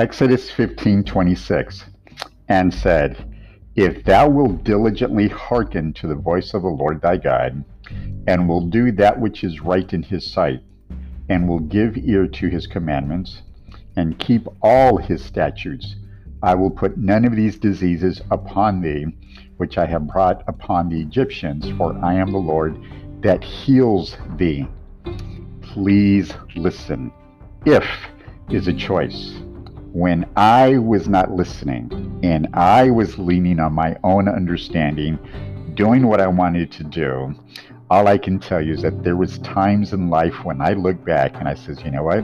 Exodus 15:26 and said, If thou wilt diligently hearken to the voice of the Lord thy God, and will do that which is right in his sight, and will give ear to his commandments, and keep all his statutes, I will put none of these diseases upon thee, which I have brought upon the Egyptians, for I am the Lord that heals thee. Please listen. If is a choice. When I was not listening and I was leaning on my own understanding, doing what I wanted to do, all I can tell you is that there was times in life when I look back and I says, you know what?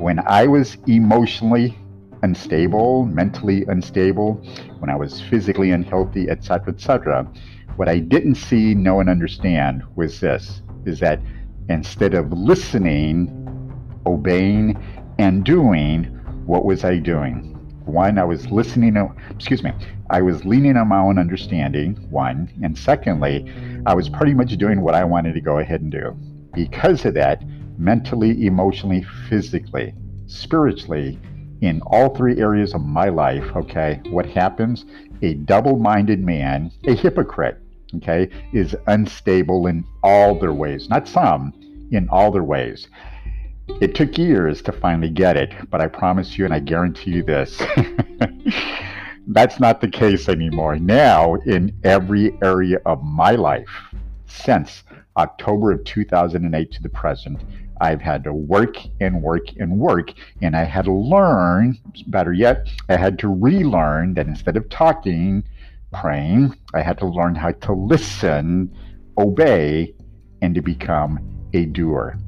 When I was emotionally unstable, mentally unstable, when I was physically unhealthy, etc., etc., what I didn't see, know, and understand was this: is that instead of listening, obeying, and doing, what was I doing? One, I was listening, excuse me, I was leaning on my own understanding, one. And secondly, I was pretty much doing what I wanted to go ahead and do. Because of that, mentally, emotionally, physically, spiritually, in all three areas of my life, okay, what happens? A double minded man, a hypocrite, okay, is unstable in all their ways. Not some, in all their ways. It took years to finally get it, but I promise you and I guarantee you this that's not the case anymore. Now, in every area of my life, since October of 2008 to the present, I've had to work and work and work, and I had to learn, better yet, I had to relearn that instead of talking, praying, I had to learn how to listen, obey, and to become a doer.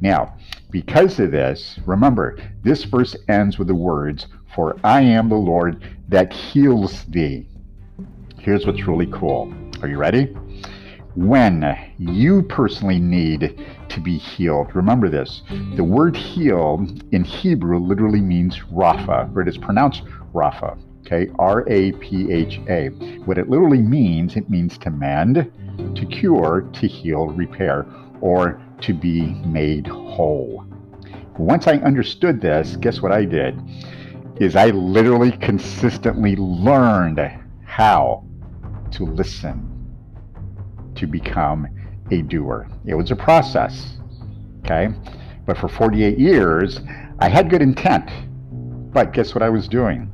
Now, because of this, remember, this verse ends with the words, For I am the Lord that heals thee. Here's what's really cool. Are you ready? When you personally need to be healed, remember this. The word heal in Hebrew literally means Rapha, or it is pronounced Rapha. Okay, R A P H A. What it literally means, it means to mend, to cure, to heal, repair, or to be made whole. Once I understood this, guess what I did? Is I literally consistently learned how to listen to become a doer. It was a process, okay? But for 48 years, I had good intent. But guess what I was doing?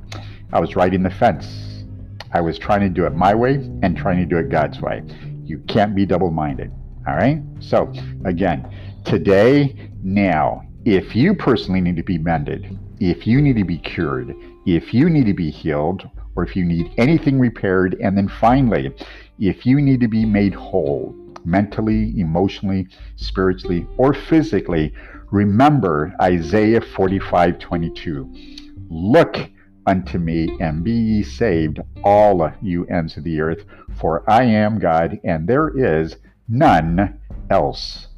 I was riding the fence. I was trying to do it my way and trying to do it God's way. You can't be double minded. All right. So, again, today, now, if you personally need to be mended, if you need to be cured, if you need to be healed, or if you need anything repaired, and then finally, if you need to be made whole mentally, emotionally, spiritually, or physically, remember Isaiah 45 22. Look unto me and be ye saved, all you ends of the earth, for I am God, and there is none else.